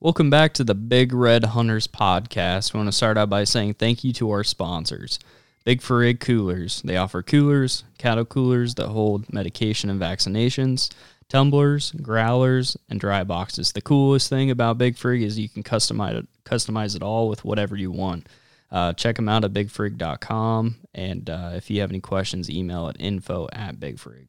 Welcome back to the Big Red Hunters podcast. We want to start out by saying thank you to our sponsors. Big for Frig Coolers. They offer coolers, cattle coolers that hold medication and vaccinations, tumblers, growlers, and dry boxes. The coolest thing about Big Frig is you can customize it, customize it all with whatever you want. Uh, check them out at bigfrig.com. And uh, if you have any questions, email at info at bigfrig.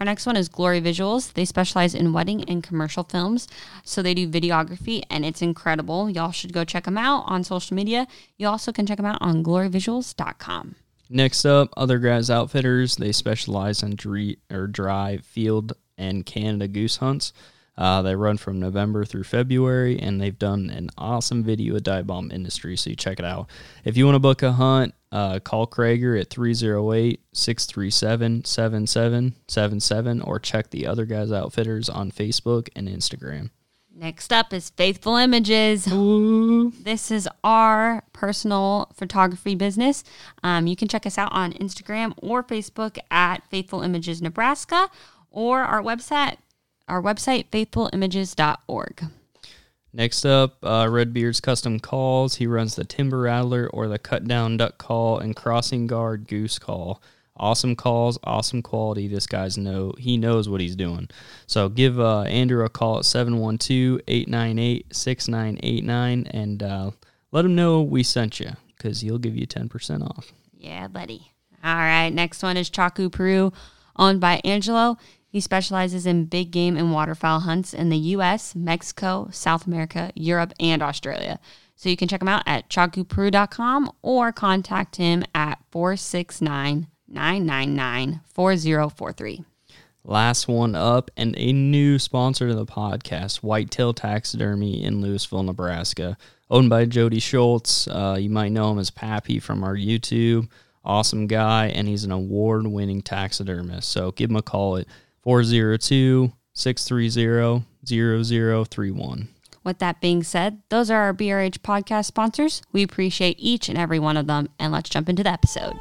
Our next one is Glory Visuals. They specialize in wedding and commercial films. So they do videography and it's incredible. Y'all should go check them out on social media. You also can check them out on gloryvisuals.com. Next up, Other Guys Outfitters. They specialize in dry, or dry field and Canada goose hunts. Uh, they run from November through February, and they've done an awesome video of Dive Bomb Industry, so you check it out. If you want to book a hunt, uh, call Krager at 308 637 7777 or check the Other Guys Outfitters on Facebook and Instagram. Next up is Faithful Images. This is our personal photography business. Um, you can check us out on Instagram or Facebook at Faithful Images Nebraska or our website, our website, faithfulimages.org. Next up, uh, Redbeard's Custom Calls. He runs the Timber Rattler or the Cut Down Duck Call and Crossing Guard Goose Call. Awesome calls, awesome quality. This guy's know he knows what he's doing. So give uh, Andrew a call at 712-898-6989 and uh, let him know we sent you because he'll give you 10% off. Yeah, buddy. All right. Next one is Chaco Peru, owned by Angelo. He specializes in big game and waterfowl hunts in the U.S., Mexico, South America, Europe, and Australia. So you can check him out at chakuperu.com or contact him at 469 999 4043. Last one up, and a new sponsor to the podcast, Whitetail Taxidermy in Louisville, Nebraska. Owned by Jody Schultz. Uh, you might know him as Pappy from our YouTube. Awesome guy, and he's an award winning taxidermist. So give him a call at 402 630 0031. With that being said, those are our BRH podcast sponsors. We appreciate each and every one of them, and let's jump into the episode.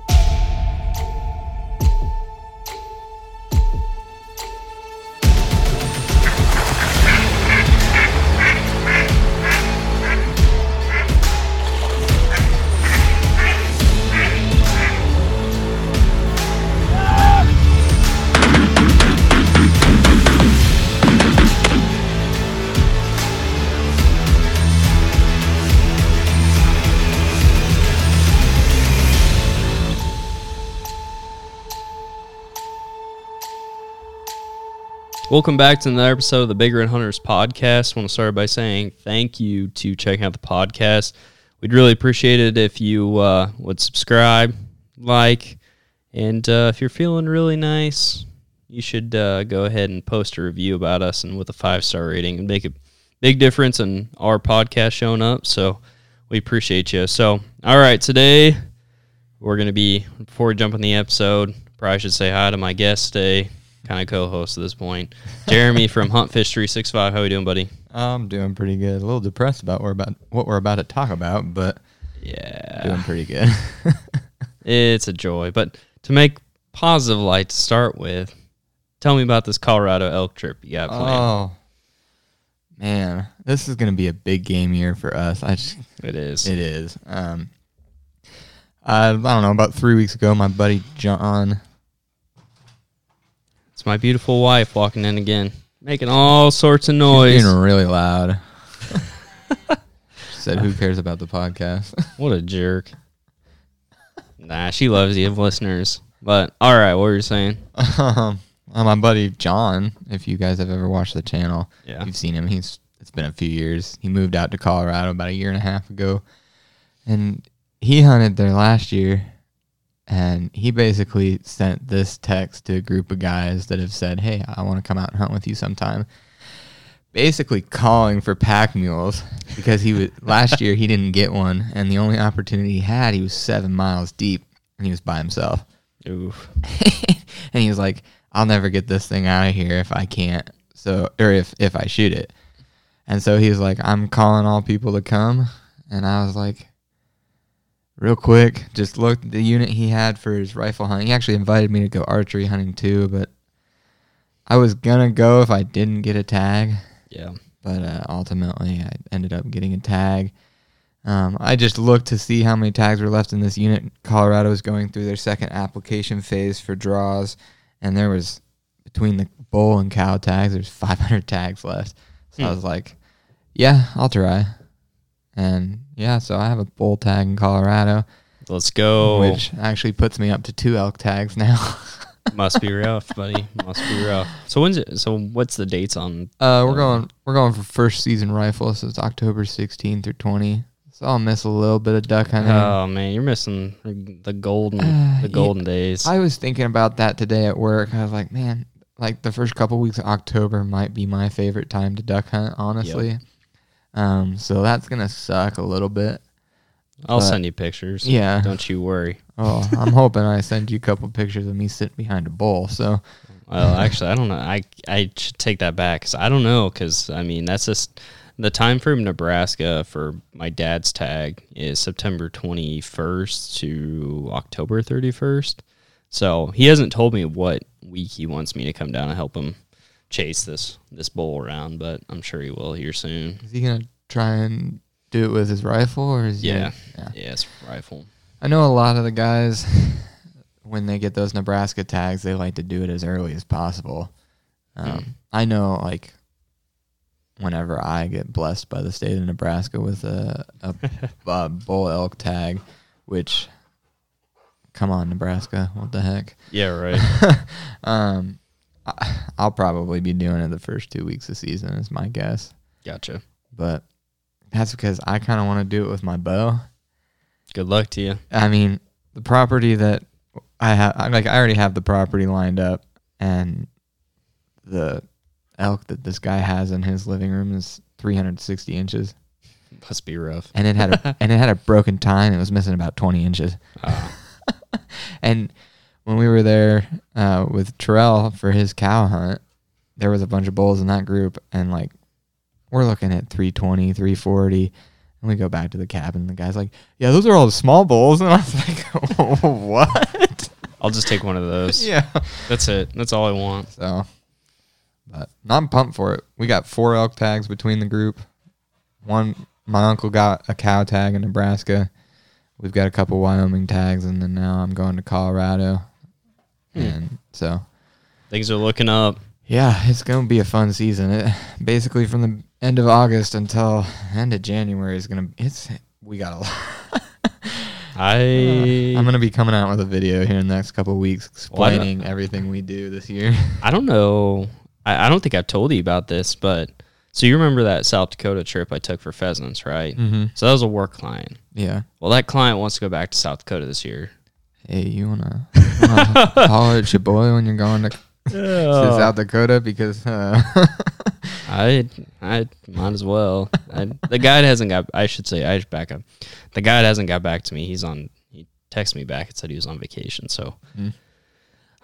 Welcome back to another episode of the Big Red Hunters podcast. I want to start by saying thank you to checking out the podcast. We'd really appreciate it if you uh, would subscribe, like, and uh, if you're feeling really nice, you should uh, go ahead and post a review about us and with a five star rating and make a big difference in our podcast showing up. So we appreciate you. So, all right, today we're going to be, before we jump in the episode, probably should say hi to my guest today kind of co-host at this point. Jeremy from Huntfish three six five. How are you doing, buddy? I'm doing pretty good. A little depressed about we're about what we're about to talk about, but Yeah, doing pretty good. it's a joy. But to make positive light to start with, tell me about this Colorado elk trip you got planned. oh man, this is gonna be a big game year for us. I just it is. it is. Um, I, I don't know. About three weeks ago, my buddy John. It's my beautiful wife walking in again, making all sorts of She's noise. being really loud. She said, "Who cares about the podcast?" What a jerk. Nah, she loves you, listeners. But all right, what were you saying? um, my buddy John, if you guys have ever watched the channel, Yeah. you've seen him. He's it's been a few years. He moved out to Colorado about a year and a half ago, and he hunted there last year. And he basically sent this text to a group of guys that have said, "Hey, I want to come out and hunt with you sometime." Basically, calling for pack mules because he was last year he didn't get one, and the only opportunity he had, he was seven miles deep, and he was by himself. Oof. and he was like, "I'll never get this thing out of here if I can't." So, or if if I shoot it. And so he was like, "I'm calling all people to come," and I was like, real quick, just looked at the unit he had for his rifle hunting. He actually invited me to go archery hunting too, but I was gonna go if I didn't get a tag. Yeah. but uh, ultimately I ended up getting a tag. Um, I just looked to see how many tags were left in this unit. Colorado was going through their second application phase for draws, and there was between the bull and cow tags, there's 500 tags left. So I Hmm. was like, yeah, I'll try. And yeah, so I have a bull tag in Colorado, Let's go. which actually puts me up to two elk tags now. Must be rough, buddy. Must be rough. So when's it? So what's the dates on? Uh, we're going we're going for first season rifle, so it's October 16th through 20. So I'll miss a little bit of duck hunting. Oh man, you're missing the golden, Uh, the yeah. golden days. I was thinking about that today at work. I was like, man, like the first couple weeks of October might be my favorite time to duck hunt, honestly. Um, so that's gonna suck a little bit. I'll but- send you pictures. Yeah. Don't you worry. Oh, I'm hoping I send you a couple pictures of me sitting behind a bull. So Well, actually, I don't know. I I should take that back because I don't know because I mean that's just the time from Nebraska for my dad's tag is September 21st to October 31st. So he hasn't told me what week he wants me to come down and help him chase this this bull around, but I'm sure he will here soon. is he gonna try and do it with his rifle, or is he Yeah. yeah. Yeah, it's rifle. I know a lot of the guys when they get those Nebraska tags, they like to do it as early as possible. Um, Mm. I know, like, whenever I get blessed by the state of Nebraska with a, a, a bull elk tag, which, come on, Nebraska, what the heck? Yeah, right. um, I'll probably be doing it the first two weeks of season, is my guess. gotcha. But that's because I kind of want to do it with my bow. Good luck to you. I mean, the property that I have, like, I already have the property lined up, and the elk that this guy has in his living room is 360 inches, Must be rough. and it had a and it had a broken tine. It was missing about 20 inches, Uh, and when we were there uh, with Terrell for his cow hunt, there was a bunch of bulls in that group, and like, we're looking at 320, 340. And we go back to the cabin. The guy's like, "Yeah, those are all the small bulls." And I was like, "What?" I'll just take one of those. yeah. That's it. That's all I want. So, but I'm pumped for it. We got four elk tags between the group. One, my uncle got a cow tag in Nebraska. We've got a couple Wyoming tags, and then now I'm going to Colorado. Hmm. And so, Things are looking up. yeah, it's going to be a fun season. It, basically, from the end of August until end of January is going to. It's we got a lot. I I'm going to be coming out with a video here in the next couple of weeks Well, explaining everything we do this year. I don't know. I, I don't think I've told you about this, but so you remember that South Dakota trip I took for pheasants, right? mm-hmm. So that was a work client. Yeah. Well, that client wants to go back to South Dakota this year. Hey, you wanna, wanna holler at your boy when you're going to, to South Dakota because uh, I I might as well. I, the guide hasn't got. I should say I should back up. The guide hasn't got back to me. He's on. He texted me back and said he was on vacation. So Mm.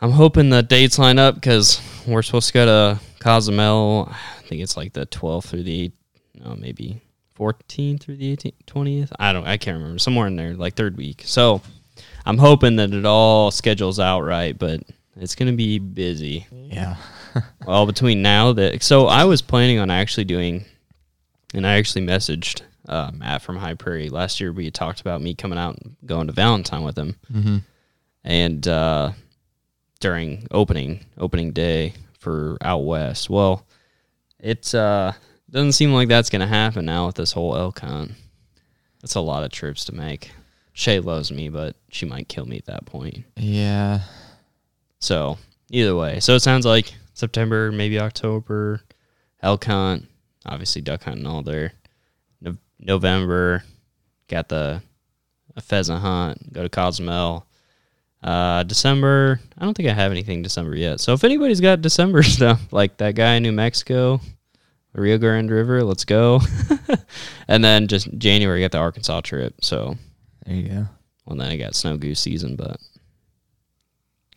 I'm hoping the dates line up because we're supposed to go to Cozumel. I think it's like the 12th through the no maybe 14th through the 18th 20th. I don't. I can't remember. Somewhere in there, like third week. So I'm hoping that it all schedules out right, but it's gonna be busy. yeah, Well, between now that so I was planning on actually doing, and I actually messaged uh, Matt from High Prairie last year. We had talked about me coming out and going to Valentine with him, mm-hmm. and uh, during opening opening day for out west. Well, it uh, doesn't seem like that's gonna happen now with this whole elk hunt. That's a lot of trips to make. Shay loves me, but she might kill me at that point. yeah. So either way, so it sounds like September, maybe October, elk hunt, obviously duck hunting all there. No- November, got the a pheasant hunt. Go to Cozumel. Uh, December, I don't think I have anything December yet. So if anybody's got December stuff, like that guy in New Mexico, Rio Grande River, let's go. and then just January, got the Arkansas trip. So There you go. well, then I got snow goose season, but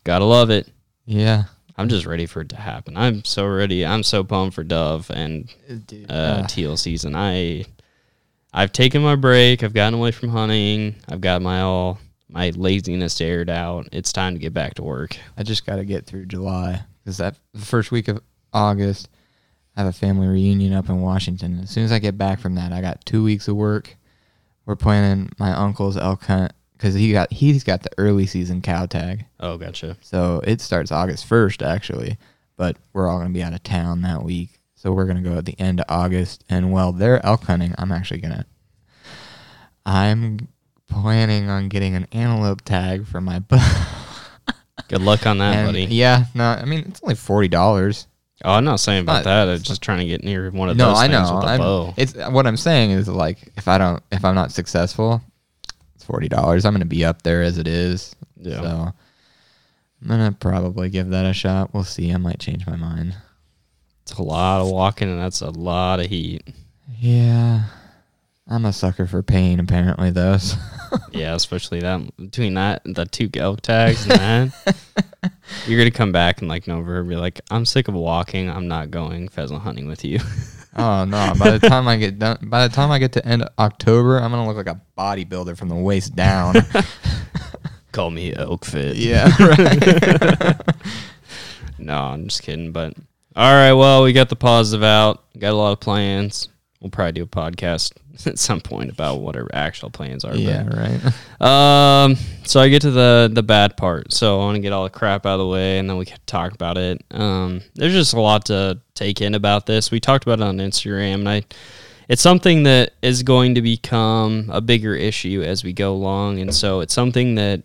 gotta love it. Yeah, I'm just ready for it to happen. I'm so ready. I'm so pumped for dove and dude. uh, teal season. I I've taken my break. I've gotten away from hunting. I've got my all my laziness aired out. It's time to get back to work. I just got to get through July because that the first week of August, I have a family reunion up in Washington. As soon as I get back from that, I got two weeks of work. We're planning my uncle's elk hunt because he got he's got the early season cow tag, Oh, gotcha. so it starts August first actually. But we're all gonna be out of town that week, so we're gonna go at the end of August. And while they're elk hunting, I'm actually gonna I'm planning on getting an antelope tag for my buck. Good luck on that, And, buddy. Yeah, no, I mean it's only forty dollars. Oh, I'm not saying about Not- that. I'm just trying to get near one of No, those I things know. with a bow. It's what I'm saying is like if I don't if I'm not successful, it's forty dollars. I'm gonna be up there as it is. Yeah. So I'm gonna probably give that a shot. We'll see. I might change my mind. It's a lot of walking, and that's a lot of heat. Yeah. I'm a sucker for pain apparently though. so- Yeah, especially that between that and the two elk tags and that. You're gonna come back in like November and be like, I'm sick of walking. I'm not going pheasant hunting with you. oh no. By the time I get done by the time I get to end October, I'm gonna look like a bodybuilder from the waist down. Call me elk fit. yeah. Right. No, I'm just kidding. But all right, well, we got the positive out. Got a lot of plans. We'll probably do a podcast at some point about what our actual plans are. yeah, right. Um. So I get to the the bad part. So I want to get all the crap out of the way, and then we can talk about it. Um. There's just a lot to take in about this. We talked about it on Instagram, and I. It's something that is going to become a bigger issue as we go along, and so it's something that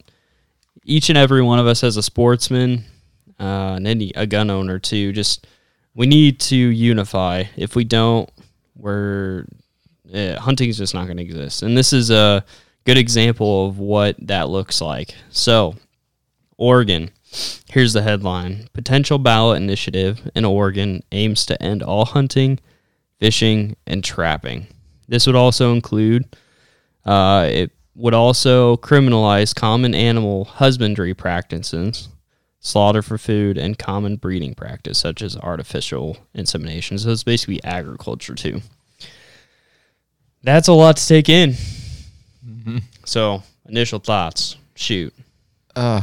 each and every one of us as a sportsman uh, and any a gun owner too. Just we need to unify. If we don't, we're uh, hunting is just not going to exist. And this is a good example of what that looks like. So, Oregon. Here's the headline: Potential ballot initiative in Oregon aims to end all hunting, fishing, and trapping. This would also include uh, it would also criminalize common animal husbandry practices, slaughter for food, and common breeding practice such as artificial insemination. So it's basically agriculture too. That's a lot to take in. So initial thoughts. Shoot. Uh,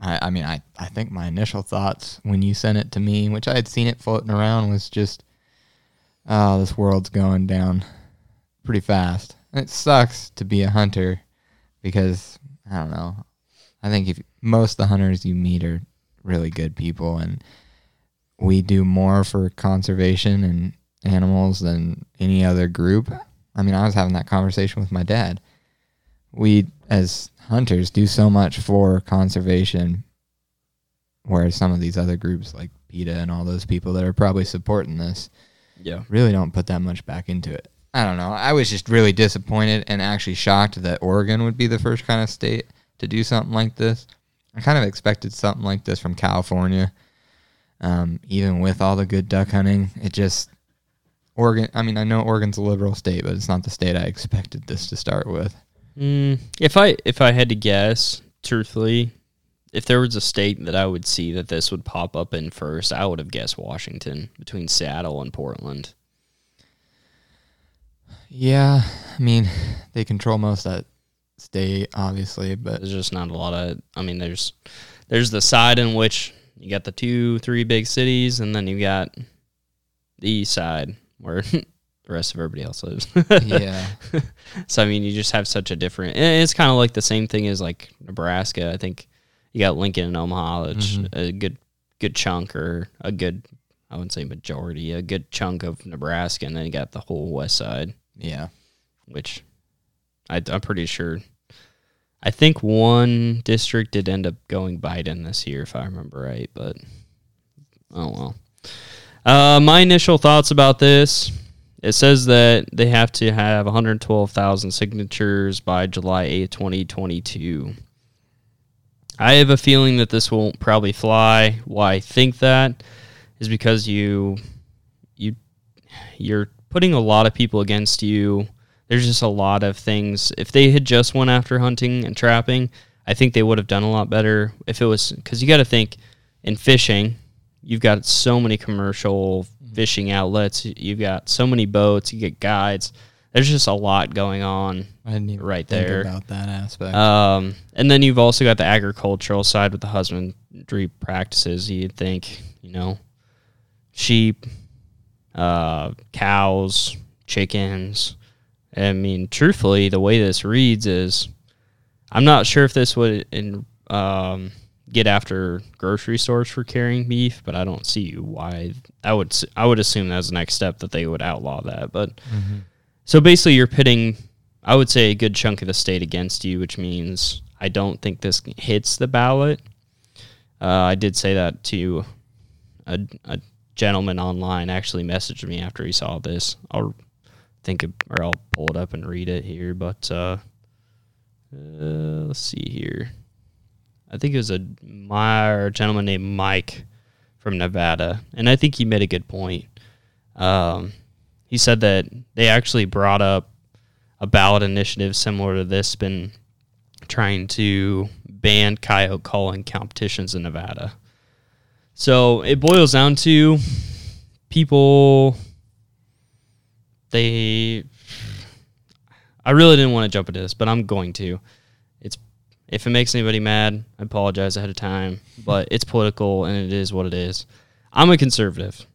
I, I mean, I, I think my initial thoughts when you sent it to me, which I had seen it floating around, was just, oh, this world's going down pretty fast. And it sucks to be a hunter because, I don't know, I think if most of the hunters you meet are really good people and we do more for conservation and animals than any other group. I mean, I was having that conversation with my dad. We, as hunters, do so much for conservation, whereas some of these other groups, like PETA and all those people that are probably supporting this, Yeah. really don't put that much back into it. I don't know. I was just really disappointed and actually shocked that Oregon would be the first kind of state to do something like this. I kind of expected something like this from California. Um, even with all the good duck hunting, it just Oregon. I mean, I know Oregon's a liberal state, but it's not the state I expected this to start with. Mm, if I if I had to guess, truthfully, if there was a state that I would see that this would pop up in first, I would have guessed Washington between Seattle and Portland. Yeah, I mean, they control most of that state, obviously, but There's just not a lot of. I mean, there's there's the side in which you got the two, three big cities, and then you got the east side where the rest of everybody else lives. yeah, so I mean, you just have such a different. It's kind of like the same thing as like Nebraska. I think you got Lincoln and Omaha, which Mhm. a good good chunk or a good. I wouldn't say majority, a good chunk of Nebraska, and then you got the whole west side, yeah. which I, I'm pretty sure. I think one district did end up going Biden this year, if I remember right. But oh well. Uh, my initial thoughts about this: it says that they have to have 112,000 signatures by July 8, 2022. I have a feeling that this won't probably fly. Why I think that is because you you you're putting a lot of people against you. There's just a lot of things. If they had just went after hunting and trapping, I think they would have done a lot better. If it was because you got to think in fishing, you've got so many commercial fishing outlets. You've got so many boats. You get guides. There's just a lot going on. I didn't even Right think there. about that aspect. Um, and then you've also got the agricultural side with the husbandry practices. You'd think, you know, sheep, uh, cows, chickens. I mean, truthfully, the way this reads is, I'm not sure if this would in, um, get after grocery stores for carrying beef, but I don't see why. I would I would assume that's the next step that they would outlaw that. But so basically, you're pitting, I would say, a good chunk of the state against you, which means I don't think this hits the ballot. Uh, I did say that to a, a gentleman online. Actually, messaged me after he saw this. I'll think or I'll pull it up and read it here. But uh, uh, let's see here. I think it was a my gentleman named Mike from Nevada, and I think he made a good point. Um, he said that they actually brought up a ballot initiative similar to this, been trying to ban coyote calling competitions in Nevada. So it boils down to people. They. I really didn't want to jump into this, but I'm going to. It's if it makes anybody mad, I apologize ahead of time, but it's political and it is what it is. I'm a conservative.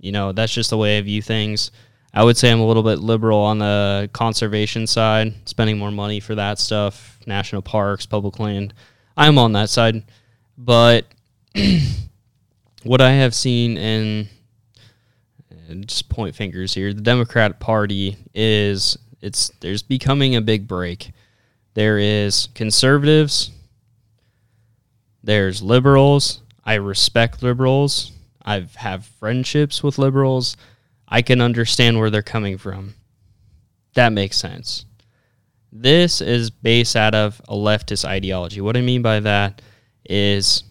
You know, that's just the way I view things. I would say I'm a little bit liberal on the conservation side, spending more money for that stuff, national parks, public land. I'm on that side. But what I have seen in and just point fingers here, the Democratic Party is it's there's becoming a big break. There is conservatives, there's liberals. I respect liberals. I have have friendships with liberals. I can understand where they're coming from. That makes sense. This is based out of a leftist ideology. What I mean by that is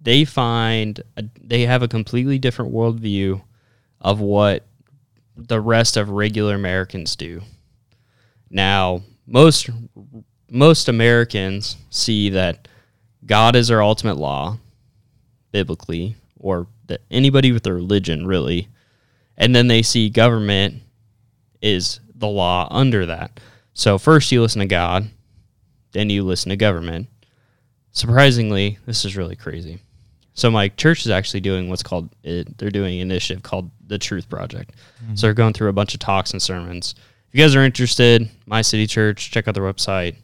they find a, they have a completely different worldview of what the rest of regular Americans do. Now, most most Americans see that God is our ultimate law, biblically, or that anybody with a religion really, and then they see government is the law under that. So first you listen to God, then you listen to government. Surprisingly, this is really crazy. So my church is actually doing what's called it, they're doing an initiative called the Truth Project. So they're going through a bunch of talks and sermons. If you guys are interested, my city church, check out their website.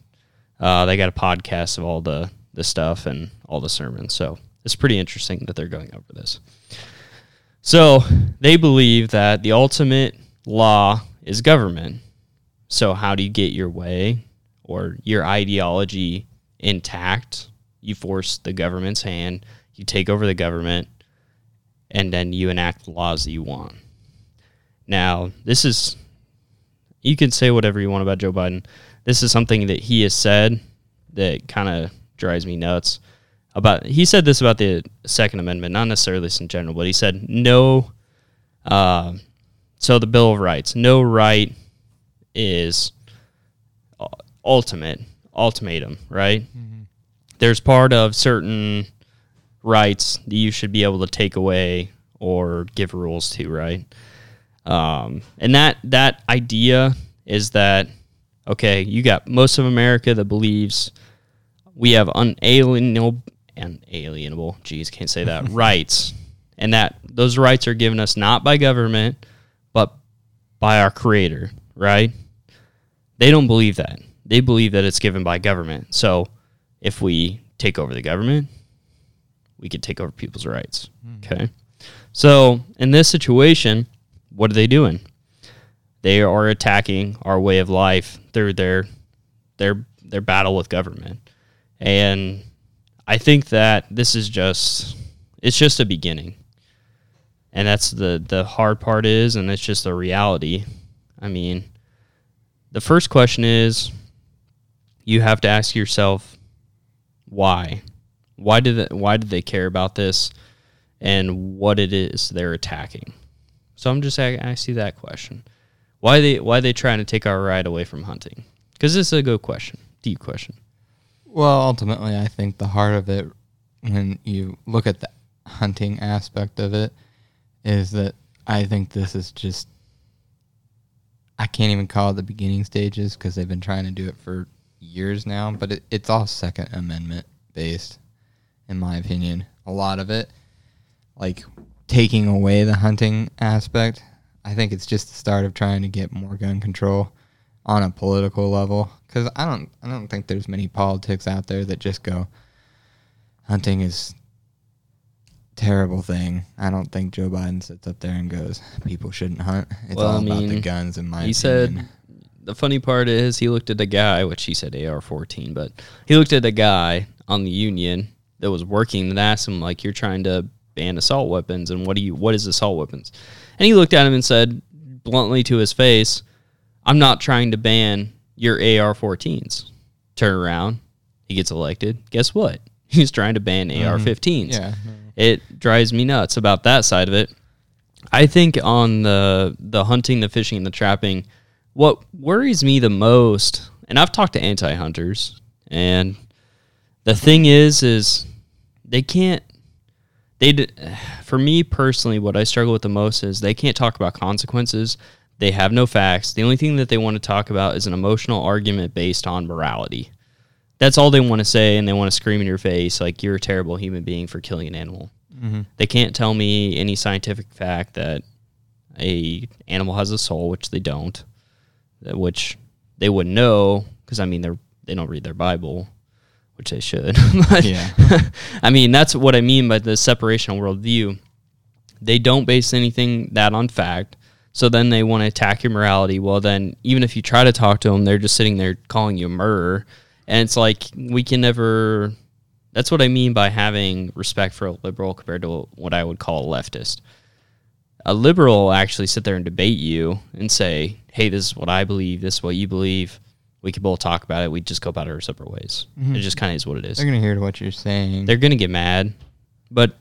Uh, they got a podcast of all the the stuff and all the sermons. So it's pretty interesting that they're going over this. So they believe that the ultimate law is government. So how do you get your way or your ideology intact? You force the government's hand, you take over the government, and then you enact the laws that you want. Now, this is you can say whatever you want about Joe Biden. This is something that he has said that kind of drives me nuts. About he said this about the Second Amendment, not necessarily this in general, but he said no. Uh, so the Bill of Rights, no right is ultimate, ultimatum, right? There's part of certain rights that you should be able to take away or give rules to, right? Um, and that that idea is that okay, you got most of America that believes we have unalienable unalienable, geez, can't say that rights, and that those rights are given us not by government but by our Creator, right? They don't believe that. They believe that it's given by government. So if we take over the government, we could take over people's rights. Okay. So in this situation, what are they doing? They are attacking our way of life through their their their battle with government. And I think that this is just it's just a beginning. And that's the the hard part is and it's just the reality. I mean, the first question is you have to ask yourself why? Why did why did they care about this and what it is they're attacking? So I'm just asking you that question. Why they why they trying to take our right away from hunting? Because this is a good question, deep question. Well, ultimately, I think the heart of it, when you look at the hunting aspect of it, is that I think this is just. I can't even call it the beginning stages because they've been trying to do it for years now, but it, it's all Second Amendment based, in my opinion. A lot of it. Like, taking away the hunting aspect. I think it's just the start of trying to get more gun control on a political level. Because I don't, I don't think there's many politics out there that just go, hunting is terrible thing. I don't think Joe Biden sits up there and goes, people shouldn't hunt. It's Well, all I about the guns. In my he opinion. said the funny part is he looked at a guy, which he said AR 14, but he looked at a guy on the union that was working that asked him, like, you're trying to ban assault weapons, and what do you, what is assault weapons? And he looked at him and said bluntly to his face, I'm not trying to ban your AR 14s. Turn around. He gets elected. Guess what? He's trying to ban mm-hmm. AR 15s yeah, it drives me nuts about that side of it. I think on the the hunting, the fishing, and the trapping, what worries me the most, and I've talked to anti hunters, and the thing is, is they can't. They, for me personally, what I struggle with the most is they can't talk about consequences. They have no facts. The only thing that they want to talk about is an emotional argument based on morality. That's all they want to say, and they want to scream in your face like you're a terrible human being for killing an animal. Mm-hmm. They can't tell me any scientific fact that a animal has a soul, which they don't, which they wouldn't know because I mean they're they don't read their Bible, which they should. but Yeah. I mean that's what I mean by the separation of worldview. They don't base anything that on fact. So then they want to attack your morality. Well, then even if you try to talk to them, they're just sitting there calling you a murderer, and it's like we can never. That's what I mean by having respect for a liberal compared to what I would call a leftist. A liberal will actually sit there and debate you and say, "Hey, this is what I believe. This is what you believe. We could both talk about it. We just go about it our separate ways. It just kind of is what it is. they're gonna hear what you're saying. They're gonna get mad, but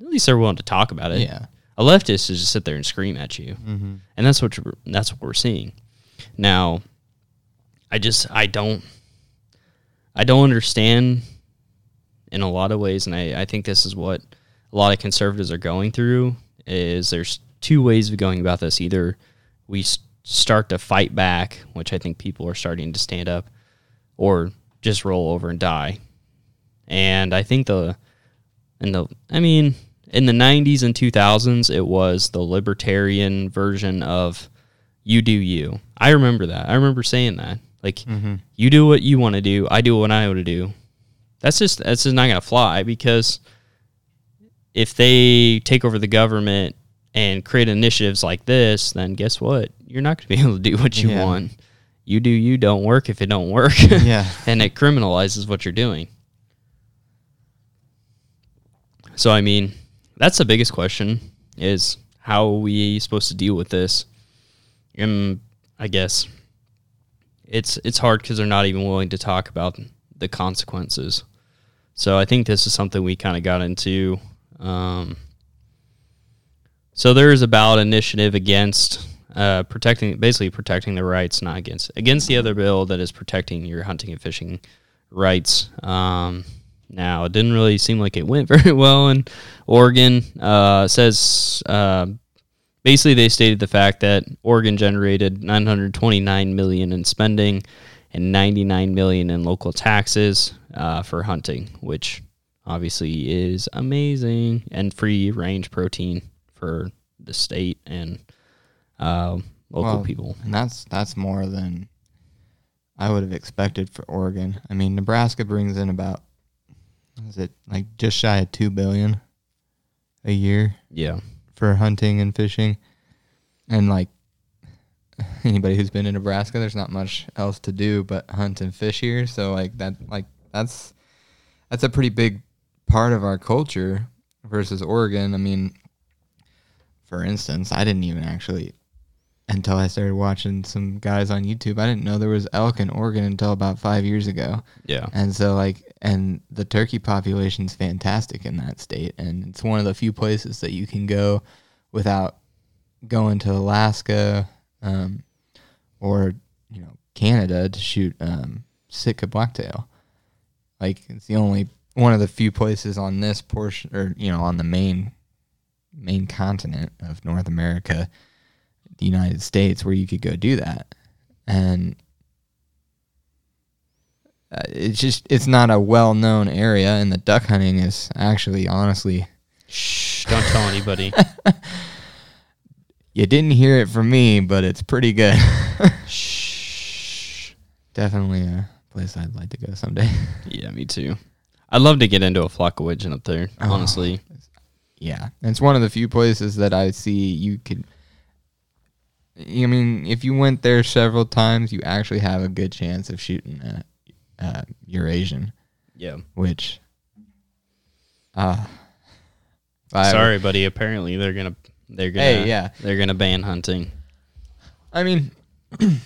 at least they're willing to talk about it. yeah. A leftist is just sit there and scream at you, Mm-hmm. and that's what you're, that's what we're seeing. Now, I just I don't I don't understand in a lot of ways, and I, I think this is what a lot of conservatives are going through. Is there's two ways of going about this. Either we start to fight back, which I think people are starting to stand up, or just roll over and die. And I think the in the I mean in the 90s and 2000s it was the libertarian version of you do you. I remember that. I remember saying that. Like Mm-hmm. you do what you want to do, I do what I want to do. That's just that's just not going to fly because if they take over the government and create initiatives like this, then guess what? You're not going to be able to do what you Yeah. want. You do you don't work if it don't work. Yeah. and it criminalizes what you're doing. So I mean, that's the biggest question is how are we supposed to deal with this? And I guess it's it's hard because they're not even willing to talk about the consequences. So I think this is something we kind of got into. Um, so there is a ballot initiative against uh, protecting, basically protecting the rights, not against against the other bill that is protecting your hunting and fishing rights. Um, now it didn't really seem like it went very well in Oregon. Uh, says uh, basically they stated the fact that Oregon generated 929 million in spending and 99 million in local taxes uh, for hunting, which obviously is amazing and free range protein for the state and uh, local Well, people. And that's that's more than I would have expected for Oregon. I mean, Nebraska brings in about what is it like just shy of two billion a year Yeah, for hunting and fishing, and like anybody who's been in Nebraska, there's not much else to do but hunt and fish here. So like that, like that's that's a pretty big part of our culture versus Oregon. I mean, for instance, I didn't even actually until I started watching some guys on YouTube. I didn't know there was elk in Oregon until about five years ago. yeah, And so like and the turkey population's fantastic in that state and it's one of the few places that you can go without going to Alaska um, or you know Canada to shoot um, Sitka blacktail. Like it's the only one of the few places on this portion or you know on the main main continent of North America, the United States where you could go do that. And uh, it's just it's not a well-known area and the duck hunting is actually honestly Shh. Shh, don't tell anybody. You didn't hear it from me, but it's pretty good. Shh. Definitely a place I'd like to go someday. Yeah, me too. I'd love to get into a flock of widgeon up there. Oh. Honestly, Yeah, it's one of the few places that I see you could. I mean, if you went there several times, you actually have a good chance of shooting a, a Eurasian, yeah. which. Uh, Sorry, buddy. Apparently, they're gonna they're gonna Hey, yeah. they're gonna ban hunting. I mean,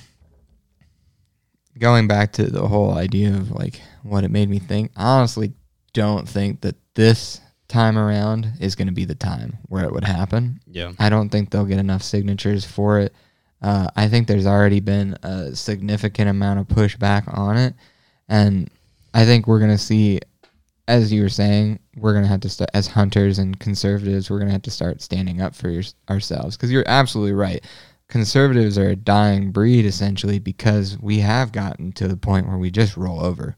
going back to the whole idea of like what it made me think, I honestly don't think that this time around is going to be the time where it would happen. Yeah, I don't think they'll get enough signatures for it. Uh, I think there's already been a significant amount of pushback on it, and I think we're gonna see, as you were saying, we're gonna have to start as hunters and conservatives. We're gonna have to start standing up for your, ourselves because you're absolutely right. Conservatives are a dying breed essentially because we have gotten to the point where we just roll over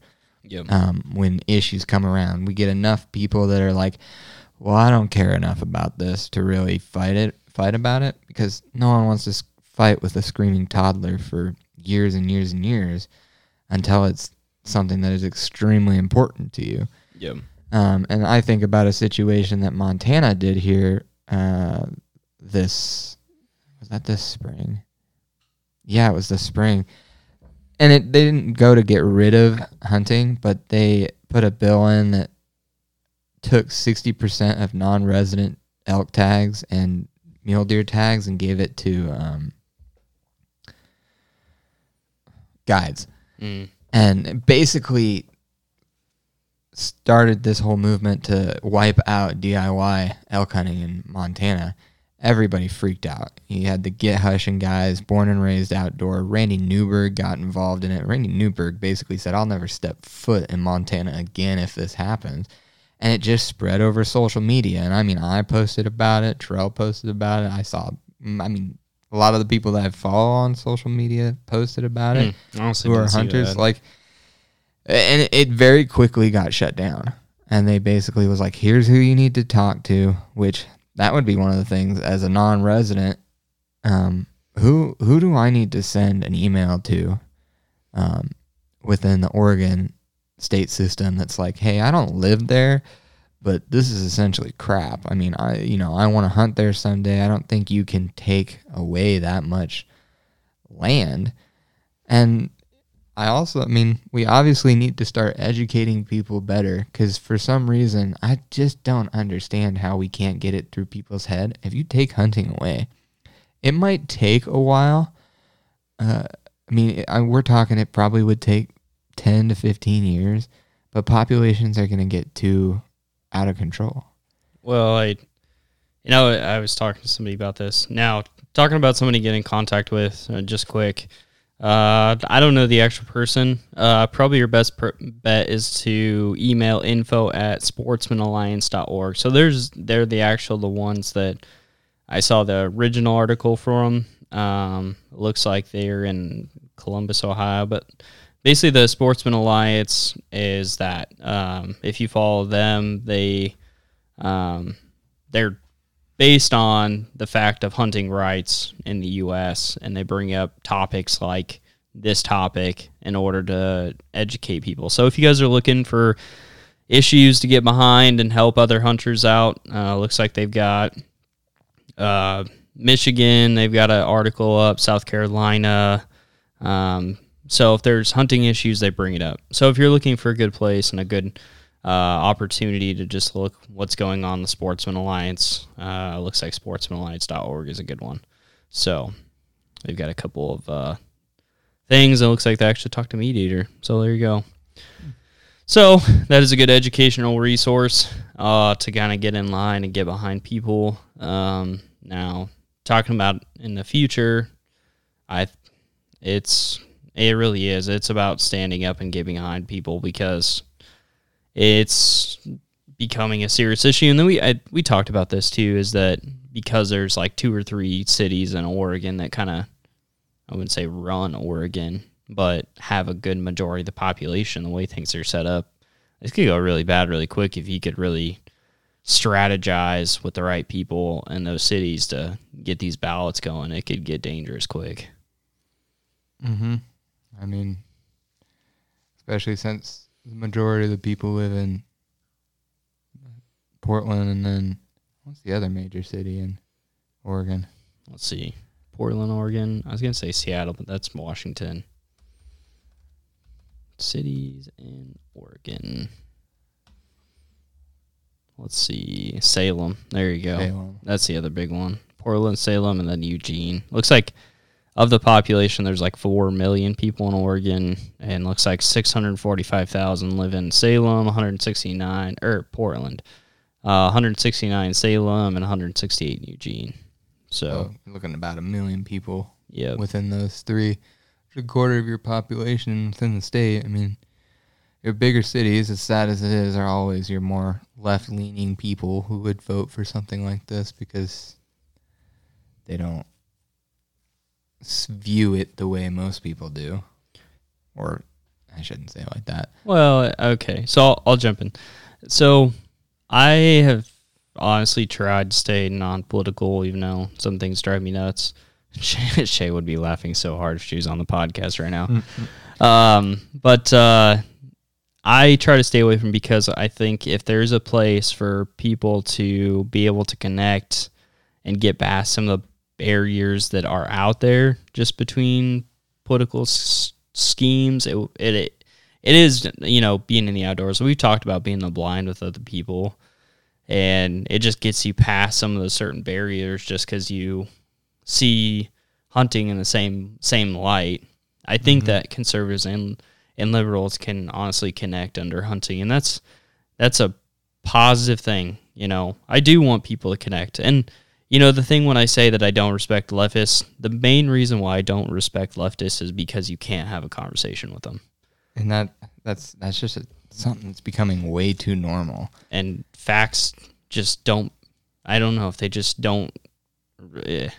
yeah, um, when issues come around. We get enough people that are like, "Well, I don't care enough about this to really fight it, fight about it," because no one wants to fight with a screaming toddler for years and years and years until it's something that is extremely important to you. yeah. Um, and I think about a situation that Montana did here uh, this was that this spring. Yeah, it was this spring, and it they didn't go to get rid of hunting, but they put a bill in that took sixty percent of non-resident elk tags and mule deer tags and gave it to um, guides Mm. and basically started this whole movement to wipe out DIY elk hunting in Montana. Everybody freaked out. You had the Get Hushing guys, born and raised outdoor. Randy Newberg got involved in it. Randy Newberg basically said, I'll never step foot in Montana again if this happens. And it just spread over social media. And I mean, I posted about it. Terrell posted about it. I saw, I mean, a lot of the people that I follow on social media posted about it Mm. Honestly, who are hunters like and it very quickly got shut down and they basically was like here's who you need to talk to which that would be one of the things as a non-resident um who who do i need to send an email to um within the oregon state system that's like hey i don't live there but this is essentially crap. I mean i you know i want to hunt there someday. I don't think you can take away that much land. And I also, I mean, we obviously need to start educating people better because for some reason, I just don't understand how we can't get it through people's head. If you take hunting away, it might take a while. Uh, I mean, I, we're talking it probably would take 10 to 15 years, but populations are going to get too out of control. Well, I, you know, I was talking to somebody about this. Now, talking about somebody getting in contact with, uh, just quick. Uh, I don't know the actual person. Uh, probably your best per- bet is to email info at sportsmanalliance.org. So there's they're the actual the ones that I saw the original article from. Um, looks like they're in Columbus, Ohio, but basically the Sportsman Alliance is that um, if you follow them, they um, they're based on the fact of hunting rights in the U.S. and they bring up topics like this topic in order to educate people. So if you guys are looking for issues to get behind and help other hunters out, uh, looks like they've got uh, Michigan, they've got an article up, South Carolina. Um, so if there's hunting issues, they bring it up. So if you're looking for a good place and a good uh, opportunity to just look what's going on the Sportsman Alliance. Uh, looks like sportsmanalliance.org is a good one. So they've got a couple of uh, things. It looks like they actually talked to Meat Eater. So there you go. So that is a good educational resource uh, to kind of get in line and get behind people. Um, now, talking about in the future, I it's it really is. It's about standing up and getting behind people because it's becoming a serious issue. And then we I, we talked about this too. Is that because there's like two or three cities in Oregon that kind of I wouldn't say run Oregon, but have a good majority of the population. The way things are set up, this could go really bad really quick if you could really strategize with the right people in those cities to get these ballots going, it could get dangerous quick. Mm-hmm. I mean, especially since the majority of the people live in Portland, and then what's the other major city in Oregon? Let's see. Portland, Oregon. I was going to say Seattle, but that's Washington. Cities in Oregon. Let's see. Salem. There you go. Salem. That's the other big one. Portland, Salem, and then Eugene. Looks like of the population, there's like 4 million people in Oregon, and looks like 645,000 live in Salem, 169, or Portland, uh, 169 Salem, and 168 in Eugene. So, So looking at about a million people yeah. within those three. A quarter of your population within the state. I mean, your bigger cities, as sad as it is, are always your more left-leaning people who would vote for something like this because they don't view it the way most people do. Or I shouldn't say it like that. Well, okay. So I'll, I'll jump in. So I have honestly tried to stay non-political, even though some things drive me nuts. Shay, Shay would be laughing so hard if she was on the podcast right now. Um, but uh, I try to stay away from because I think if there's a place for people to be able to connect and get past some of the barriers that are out there just between political s- schemes, it, it it it is you know being in the outdoors. We've talked about being in the blind with other people, and it just gets you past some of those certain barriers just because you see hunting in the same same light. I think mm-hmm. that conservatives and and liberals can honestly connect under hunting, and that's that's a positive thing. You know, I do want people to connect, and you know, the thing when I say that I don't respect leftists, the main reason why I don't respect leftists is because you can't have a conversation with them, And that that's that's just a, something that's becoming way too normal. and facts just don't. I don't know if they just don't. eh,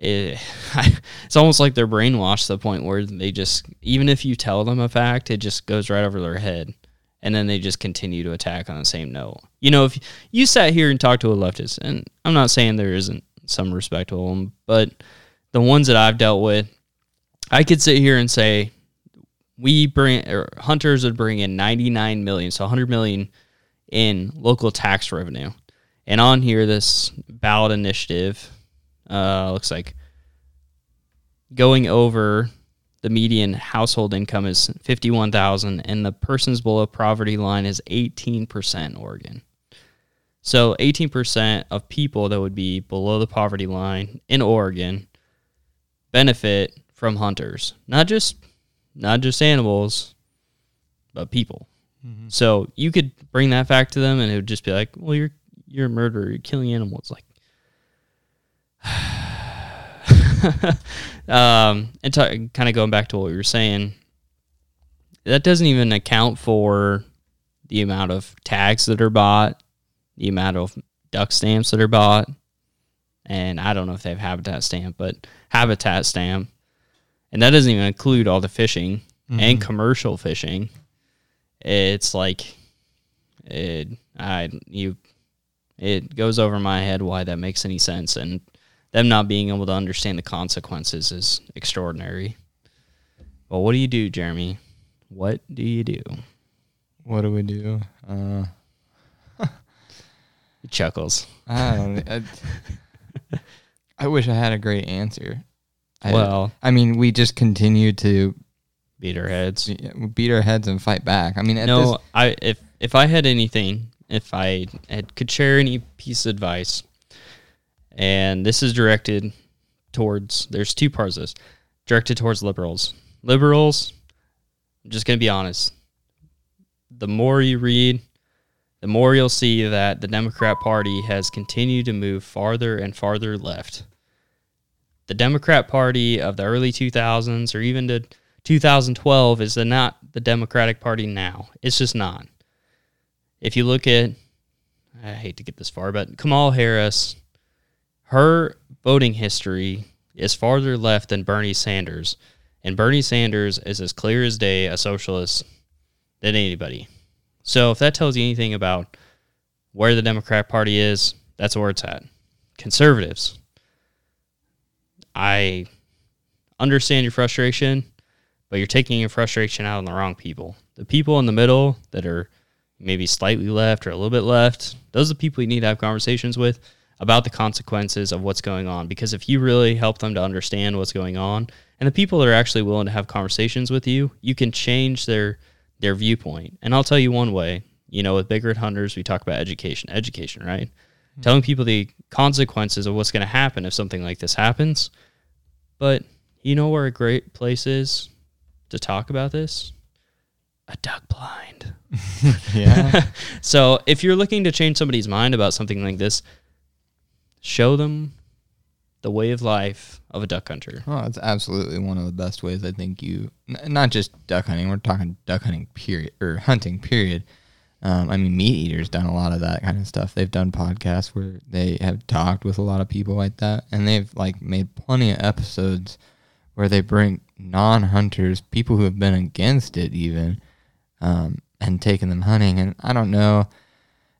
eh, it's almost like they're brainwashed to the point where they just even if you tell them a fact, it just goes right over their head, and then they just continue to attack on the same note. You know, if you sat here and talked to a leftist, and I'm not saying there isn't some respectable one, but the ones that I've dealt with, I could sit here and say we bring or hunters would bring in 99 million, so 100 million in local tax revenue. And on here, this ballot initiative uh, looks like going over the median household income is 51,000 and the persons below poverty line is 18% Oregon. So 18% of people that would be below the poverty line in Oregon benefit from hunters. Not just not just animals, but people. Mm-hmm. So you could bring that fact to them, and it would just be like, "Well, you're you're a murderer. You're killing animals." Like, um, and t- kind of going back to what we were saying, that doesn't even account for the amount of tags that are bought, the amount of duck stamps that are bought, and I don't know if they have habitat stamp, but habitat stamp, and that doesn't even include all the fishing and commercial fishing. It's like it I you it goes over my head why that makes any sense and them not being able to understand the consequences is extraordinary. Well, what do you do, Jeremy? What do you do? What do we do? Uh, He chuckles. I don't. I, I wish I had a great answer. I, Well- I mean, we just continue to Beat our heads. be- beat our heads and fight back. I mean, at No, this, I if if I had anything, if I had, could share any piece of advice, and this is directed towards there's two parts of this directed towards liberals. Liberals, I'm just gonna be honest. The more you read, the more you'll see that the Democrat Party has continued to move farther and farther left. The Democrat Party of the early 2000s or even to 2012 is the, not the Democratic Party now. It's just not. If you look at, I hate to get this far, but Kamala Harris, her voting history is farther left than Bernie Sanders. And Bernie Sanders is as clear as day a socialist than anybody. So if that tells you anything about where the Democrat Party is, that's where it's at. Conservatives, I understand your frustration, but you're taking your frustration out on the wrong people. The people in the middle that are maybe slightly left or a little bit left, those are the people you need to have conversations with about the consequences of what's going on. Because if you really help them to understand what's going on, and the people that are actually willing to have conversations with you, you can change their their viewpoint. And I'll tell you one way. You know, with Big Red Hunters, we talk about education, education, right? Mm-hmm. Telling people the consequences of what's going to happen if something like this happens. But you know where a great place is to talk about this? A duck blind. yeah. so if you're looking to change somebody's mind about something like this, show them the way of life of a duck hunter. Oh, it's absolutely one of the best ways I think you, n- not just duck hunting. We're talking duck hunting period or hunting period. Um, I mean, MeatEater's done a lot of that kind of stuff. They've done podcasts where they have talked with a lot of people like that, and they've like made plenty of episodes where they bring non-hunters, people who have been against it, even, um, and taken them hunting. And I don't know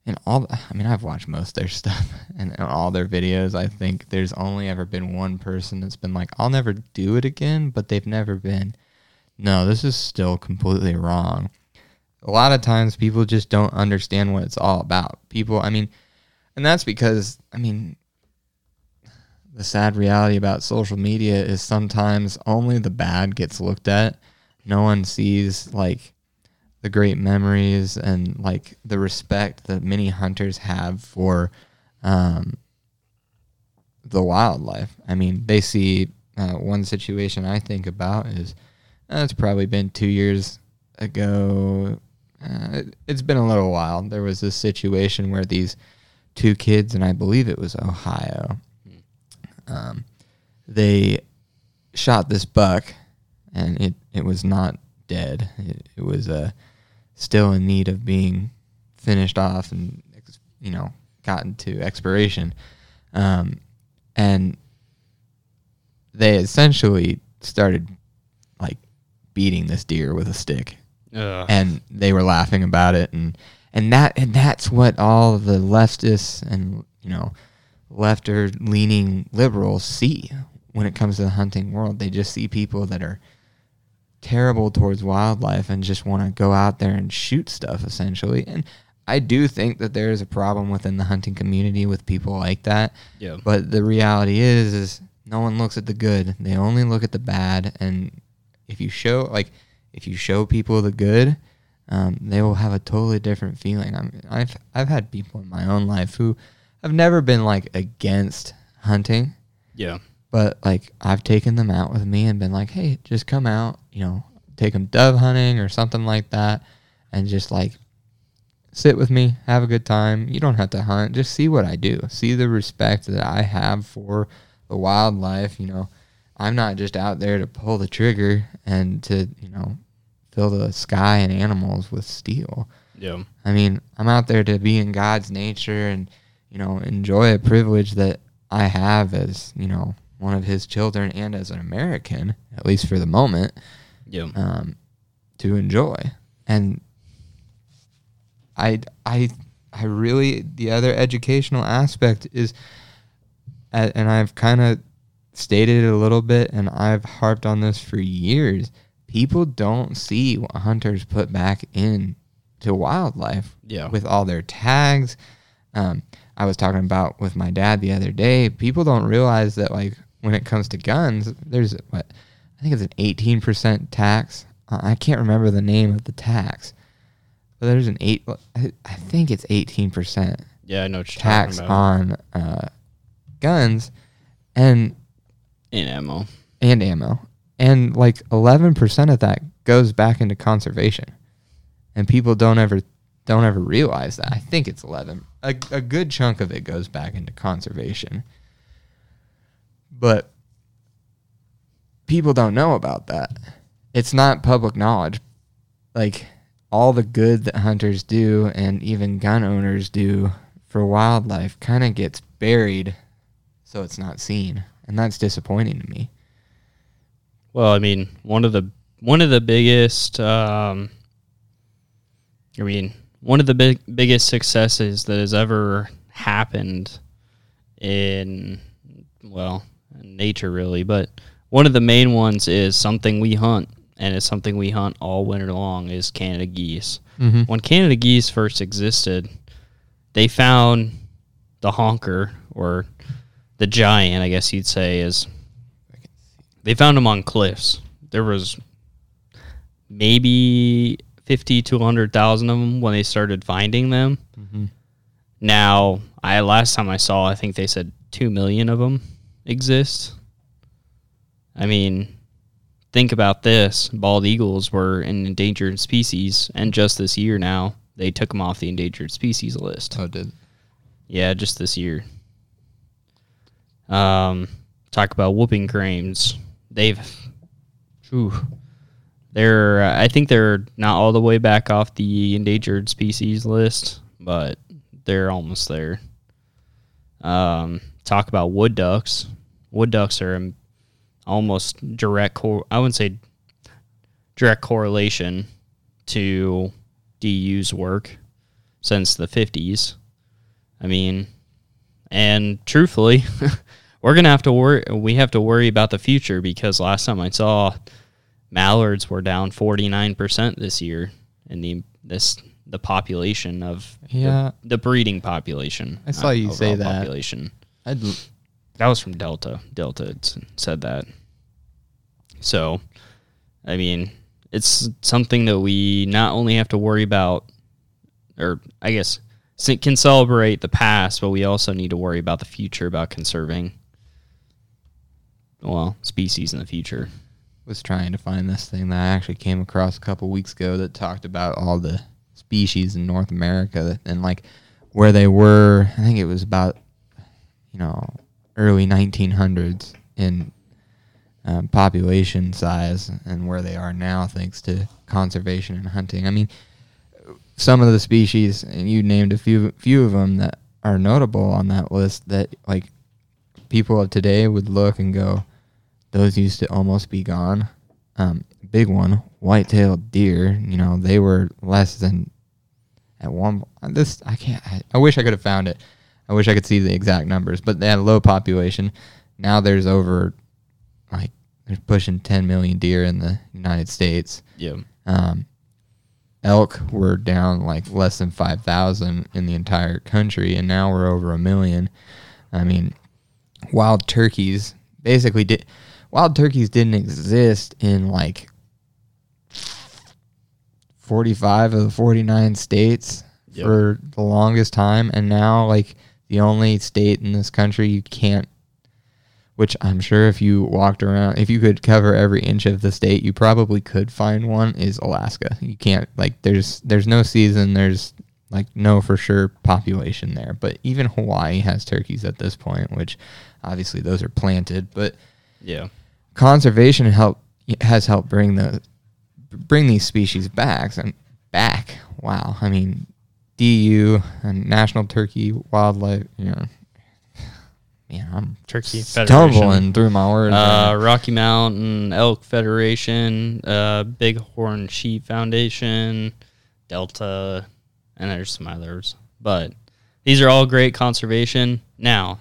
in all I mean I've watched most of their stuff and all their videos. I think there's only ever been one person that's been like I'll never do it again but they've never been no this is still completely wrong. A lot of times people just don't understand what it's all about. People I mean and that's because I mean the sad reality about social media is sometimes only the bad gets looked at. No one sees like the great memories and like the respect that many hunters have for um, the wildlife. I mean, they see uh, one situation I think about is uh, it's probably been two years ago. Uh, it, it's been a little while. There was this situation where these two kids, and I believe it was Ohio, um, they shot this buck, and it, it was not dead. It, it was a still in need of being finished off and you know gotten to expiration. Um, and they essentially started like beating this deer with a stick. Ugh. and they were laughing about it. And and that and that's what all the leftists and you know lefter leaning liberals see when it comes to the hunting world. They just see people that are terrible towards wildlife and just want to go out there and shoot stuff essentially. And I do think that there is a problem within the hunting community with people like that. Yeah. But the reality is is no one looks at the good. They only look at the bad and if you show like if you show people the good, um, they will have a totally different feeling. I mean, I've I've had people in my own life who have never been like against hunting. Yeah. But like I've taken them out with me and been like, hey, just come out, you know, take them dove hunting or something like that, and just like sit with me, have a good time. You don't have to hunt, just see what I do, see the respect that I have for the wildlife. You know, I'm not just out there to pull the trigger and to you know fill the sky and animals with steel. Yeah. I mean, I'm out there to be in God's nature and you know enjoy a privilege that I have as you know one of his children and as an American, at least for the moment, yeah. um, to enjoy. And I, I, I really, the other educational aspect is, and I've kind of stated it a little bit, and I've harped on this for years. People don't see what hunters put back in to wildlife yeah. with all their tags. Um, I was talking about with my dad the other day. People don't realize that like when it comes to guns, there's what I think it's an 18% tax. Uh, I can't remember the name of the tax, but there's an eight. I, I think it's 18%. Yeah, I know tax on uh, guns, and and ammo and ammo, and like 11% of that goes back into conservation, and people don't ever don't ever realize that. I think it's 11. A, a good chunk of it goes back into conservation but people don't know about that. It's not public knowledge. Like all the good that hunters do and even gun owners do for wildlife kind of gets buried so it's not seen. And that's disappointing to me. Well, I mean, one of the one of the biggest um I mean, one of the big, biggest successes that has ever happened in well nature really but one of the main ones is something we hunt and it's something we hunt all winter long is canada geese Mhm. when canada geese first existed they found the honker or the giant i guess you'd say is they found them on cliffs there was maybe 50 to 100,000 of them when they started finding them. Mhm. Now, I last time I saw, I think they said 2 million of them exist. I mean, think about this. Bald eagles were an endangered species and just this year now they took them off the endangered species list. Oh, did Yeah, just this year. Um, talk about whooping cranes. They've, whew, they're. I think they're not all the way back off the endangered species list, but they're almost there. Um, talk about wood ducks. Wood ducks are almost direct. Cor- I wouldn't say direct correlation to DU's work since the fifties. I mean, and truthfully, we're gonna have to worry. We have to worry about the future because last time I saw, mallards were down forty nine percent this year in the this the population of Yeah. the, breeding population. I saw you say that. population. I'd That was from Delta. Delta said that. So, I mean, it's something that we not only have to worry about, or I guess can celebrate the past, but we also need to worry about the future, about conserving, well, species in the future. was trying to find this thing that I actually came across a couple weeks ago that talked about all the species in North America and like where they were. I think it was about you know early 1900s in um, population size and where they are now thanks to conservation and hunting. I mean, some of the species and you named a few few of them that are notable on that list that like people of today would look and go those used to almost be gone. Um, big one, white-tailed deer. You know, they were less than at one. This I can't. I, I wish I could have found it. I wish I could see the exact numbers, but they had a low population. Now there's over, like, there's pushing 10 million deer in the United States. Yeah. Um, elk were down like less than 5,000 in the entire country, and now we're over a million. I mean, wild turkeys basically did. Wild turkeys didn't exist in like 45 of the 49 states Yep. for the longest time, and now like the only state in this country you can't which I'm sure if you walked around, if you could cover every inch of the state, you probably could find one. Is Alaska? You can't like there's there's no season. There's like no for sure population there. But even Hawaii has turkeys at this point, which obviously those are planted. But Yeah. conservation help has helped bring the bring these species back and back. Wow, I mean, DU and National Turkey Wildlife, you know. Yeah, I'm Turkey stumbling Federation. through my words. Uh, Rocky Mountain Elk Federation, uh, Bighorn Sheep Foundation, Delta, and there's some others. But these are all great conservation. Now,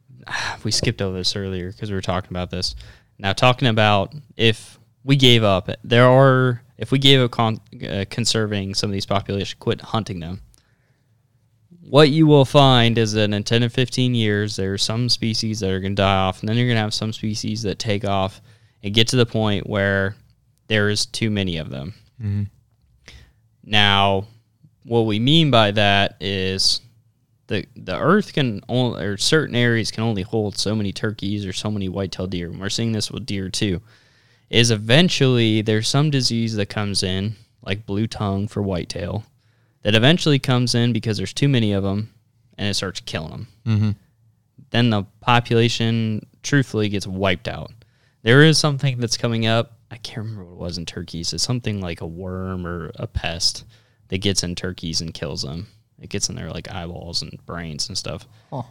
we skipped over this earlier because we were talking about this. Now, talking about if we gave up, there are if we gave up con- uh, conserving some of these populations, quit hunting them. What you will find is that in 10 to 15 years, there are some species that are going to die off, and then you're going to have some species that take off and get to the point where there is too many of them. Mhm. Now, what we mean by that is the the Earth can only or certain areas can only hold so many turkeys or so many white-tailed deer. And we're seeing this with deer too. Is eventually there's some disease that comes in, like blue tongue for whitetail, that eventually comes in because there's too many of them, and it starts killing them Mhm. then the population truthfully gets wiped out. There is something that's coming up. I can't remember what it was in turkeys. It's something like a worm or a pest that gets in turkeys and kills them. It gets in their like eyeballs and brains and stuff. Huh.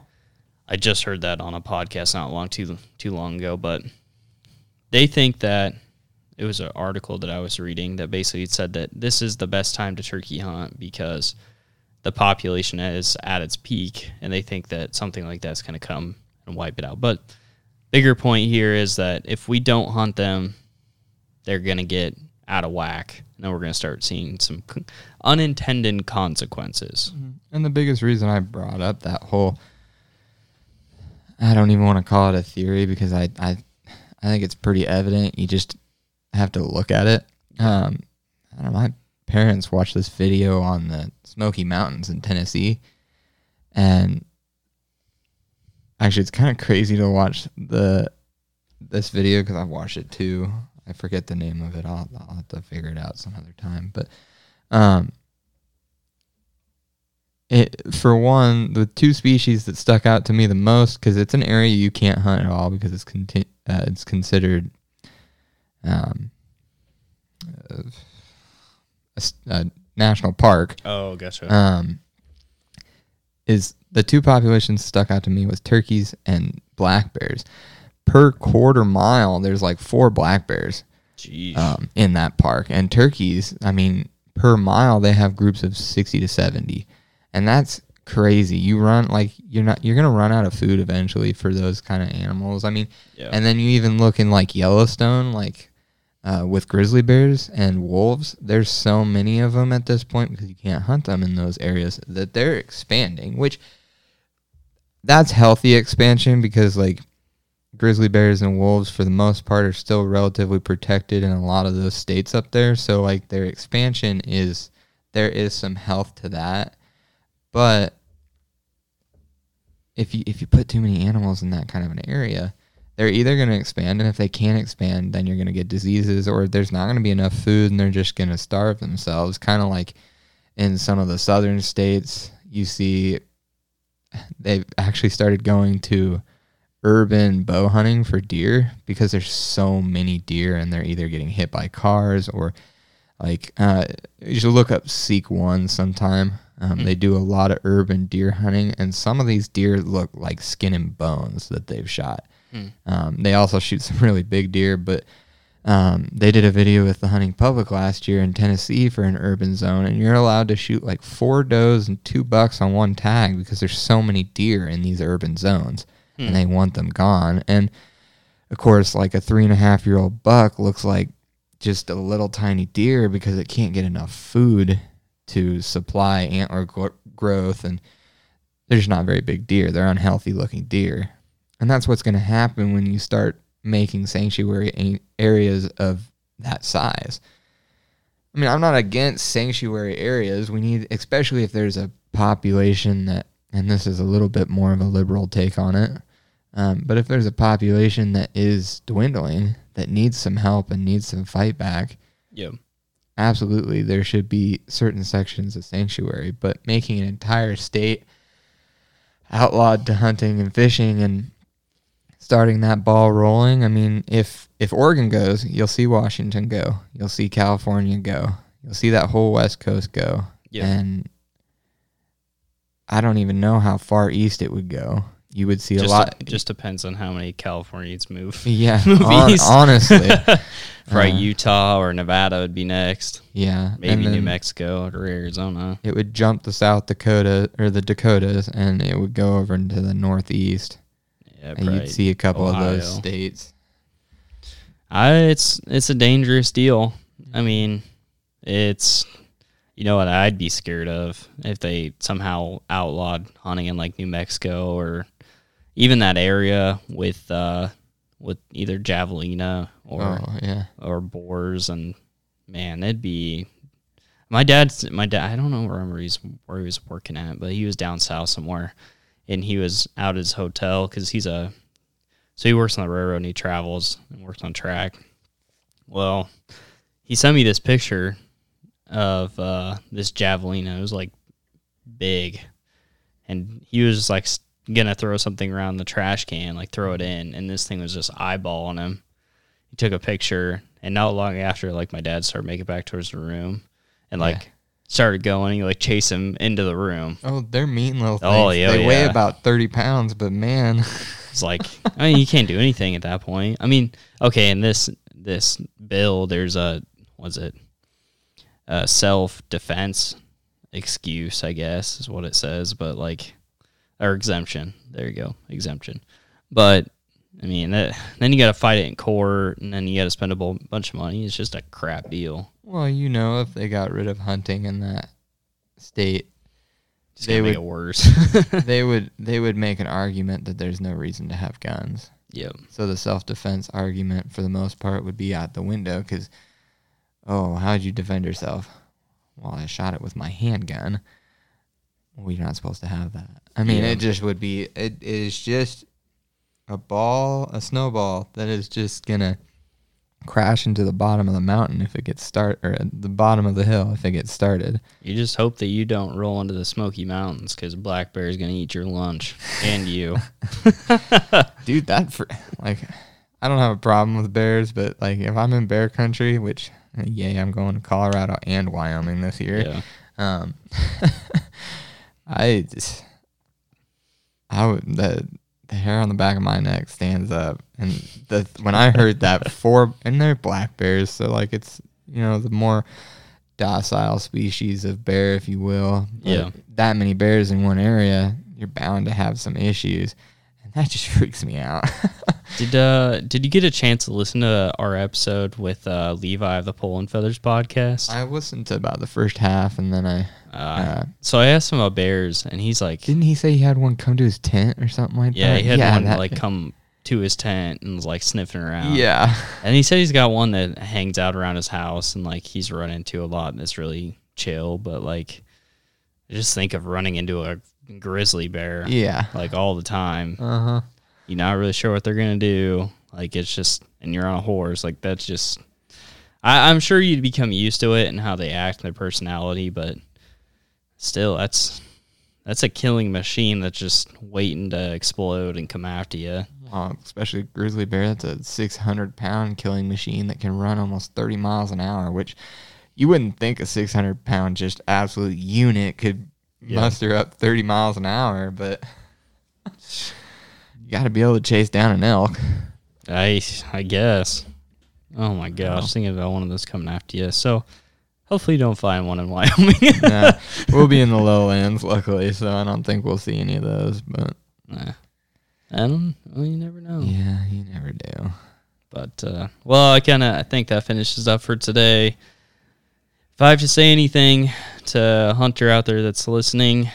I just heard that on a podcast not long too too long ago, but they think that it was an article that I was reading that basically said that this is the best time to turkey hunt because the population is at its peak, and they think that something like that's going to come and wipe it out. But bigger point here is that if we don't hunt them, they're going to get out of whack, and then we're going to start seeing some unintended consequences. Mm-hmm. And the biggest reason I brought up that whole I don't even want to call it a theory because I I I think it's pretty evident. You just have to look at it. Um, I don't know. My parents watched this video on the Smoky Mountains in Tennessee, and actually, it's kind of crazy to watch the this video because I've watched it too. I forget the name of it. I'll, I'll have to figure it out some other time. But um, it for one, the two species that stuck out to me the most because it's an area you can't hunt at all because it's uh, it's considered um, a, a national park. Oh, gotcha. Um, is the two populations stuck out to me was turkeys and black bears. Per quarter mile, there's like four black bears Jeez. um, in that park. And turkeys, I mean, per mile they have groups of sixty to seventy, and that's crazy. You run like you're not you're gonna run out of food eventually for those kind of animals. I mean, yeah. and then you even look in like Yellowstone, like uh, with grizzly bears and wolves. There's so many of them at this point because you can't hunt them in those areas that they're expanding, which that's healthy expansion because like grizzly bears and wolves for the most part are still relatively protected in a lot of those states up there so like their expansion is there is some health to that but if you if you put too many animals in that kind of an area they're either going to expand and if they can't expand then you're going to get diseases or there's not going to be enough food and they're just going to starve themselves kind of like in some of the southern states you see they've actually started going to urban bow hunting for deer because there's so many deer and they're either getting hit by cars or like uh, you should look up Seek One sometime. Um, They do a lot of urban deer hunting, and some of these deer look like skin and bones that they've shot. Um, they also shoot some really big deer, but um, they did a video with the hunting public last year in Tennessee for an urban zone, and you're allowed to shoot like four does and two bucks on one tag because there's so many deer in these urban zones, and they want them gone. And of course, like a three and a half year old buck looks like just a little tiny deer because it can't get enough food to supply antler growth, and they're just not very big deer. They're unhealthy looking deer, and that's what's going to happen when you start making sanctuary areas of that size. I mean, I'm not against sanctuary areas. We need, especially if there's a population that, and this is a little bit more of a liberal take on it, um, but if there's a population that is dwindling, that needs some help and needs some fight back, yeah. absolutely there should be certain sections of sanctuary. But making an entire state outlawed to hunting and fishing and starting that ball rolling, I mean, if if Oregon goes, you'll see Washington go, you'll see California go, you'll see that whole West Coast go, Yeah. and I don't even know how far east it would go. You would see a Just, lot. just depends on how many Californians move. yeah, move east. honestly, Right, Uh, Utah or Nevada would be next. yeah. Maybe New Mexico or Arizona. It would jump the South Dakota or the Dakotas, and it would go over into the Northeast, Yeah, and you'd see a couple of those states. I it's it's a dangerous deal. I mean, it's you know what I'd be scared of if they somehow outlawed hunting in like New Mexico or even that area with uh with either javelina or oh yeah, or boars and man, it'd be my dad's my dad I don't know where he's where he was working at, but he was down south somewhere and he was out at his hotel cuz he's a so he works on the railroad and he travels and works on track. Well, he sent me this picture of uh this javelina. It was like big and he was just like gonna throw something around the trash can, like throw it in, and this thing was just eyeballing him he took a picture and not long after like my dad started making it back towards the room and like Yeah. Started going he like chased him into the room oh they're mean little oh, things. Oh, yeah, they weigh about thirty pounds, but man, it's like i mean you can't do anything at that point i mean okay in this this bill, there's a was it a self defense excuse, I guess is what it says, but like or exemption. There you go, exemption. But I mean, that, then you got to fight it in court, and then you got to spend a bunch of money. It's just a crap deal. Well, you know, if they got rid of hunting in that state, Just They would- worse. they would they would make an argument that there's no reason to have guns. yep. So the self defense argument, for the most part, would be out the window because, oh, how'd you defend yourself? Well, I shot it with my handgun. Well, you're not supposed to have that. I mean, Yeah. it just would be. It is just a ball, a snowball that is just gonna crash into the bottom of the mountain if it gets start or the bottom of the hill if it gets started. You just hope that you don't roll into the Smoky Mountains because black bear is gonna eat your lunch and you. dude that for like i don't have a problem with bears but like if i'm in bear country which yay i'm going to colorado and wyoming this year yeah. um i just i would the the hair on the back of my neck stands up and the when i heard that four and they're black bears so like it's you know the more docile species of bear if you will But Yeah. that many bears in one area you're bound to have some issues and that just freaks me out Did uh did you get a chance to listen to our episode with uh, Levi of the Pole and Feathers podcast? i listened to about the first half and then i Uh, uh, so I asked him about bears, and he's like, didn't he say he had one come to his tent or something like "Yeah, that Yeah, he had one that- like come to his tent and was like sniffing around." yeah and he said he's got one that hangs out around his house, and like he's run into a lot, and it's really chill. But like, just think of running into a grizzly bear yeah like all the time. uh-huh You're not really sure what they're gonna do. Like it's just, and you're on a horse. Like that's just. I, I'm sure you'd become used to it and how they act, and their personality, but still, that's that's a killing machine that's just waiting to explode and come after you. Wow, especially grizzly bear. That's a 600 pound killing machine that can run almost 30 miles an hour, which you wouldn't think a 600 pound just absolute unit could Yeah. muster up 30 miles an hour, but you got to be able to chase down an elk. I I guess. Oh my gosh, Wow. thinking about one of those coming after you. So hopefully you don't find one in Wyoming. Nah, we'll be in the lowlands, luckily, so I don't think we'll see any of those. But Nah. I don't. Well, you never know. yeah, you never do. But uh, well, I kind of I think that finishes up for today. If I have to say anything to a hunter out there that's listening,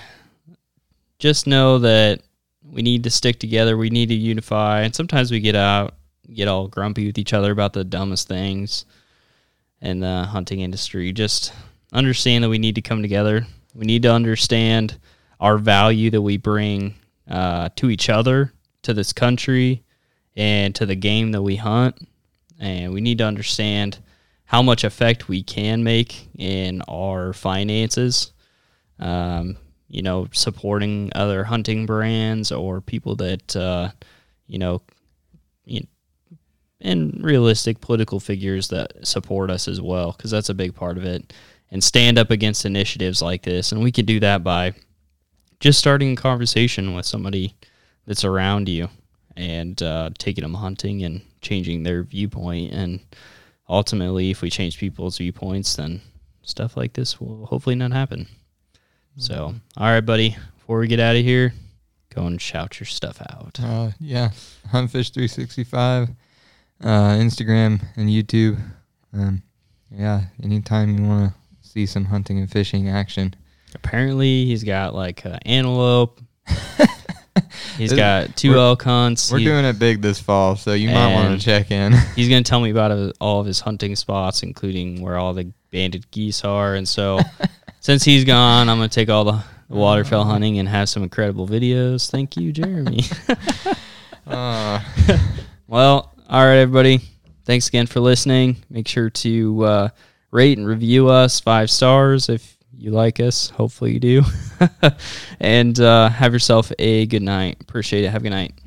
just know that we need to stick together. We need to unify, and sometimes we get out, get all grumpy with each other about the dumbest things in the hunting industry. Just understand that we need to come together. We need to understand our value that we bring uh, to each other, to this country, and to the game that we hunt. And we need to understand how much effect we can make in our finances. Um, you know, supporting other hunting brands or people that, uh, you know, and realistic political figures that support us as well, because that's a big part of it. And stand up against initiatives like this. And we can do that by just starting a conversation with somebody that's around you and uh, taking them hunting and changing their viewpoint. And ultimately, if we change people's viewpoints, then stuff like this will hopefully not happen. So, all right, buddy, before we get out of here, go and shout your stuff out. Uh, yeah, Huntfish365, uh, Instagram and YouTube. Um, yeah, anytime you want to see some hunting and fishing action. Apparently, he's got like uh, antelope. he's got 2 elk hunts. We're doing it big this fall, so you might want to check in. he's going to tell me about his- all of his hunting spots, including where all the banded geese are. And so, since he's gone, I'm going to take all the waterfowl hunting and have some incredible videos. Thank you, Jeremy. uh, well, all right, everybody. Thanks again for listening. Make sure to uh, rate and review us five stars if you like us. Hopefully, you do. and uh, have yourself a good night. Appreciate it. Have a good night.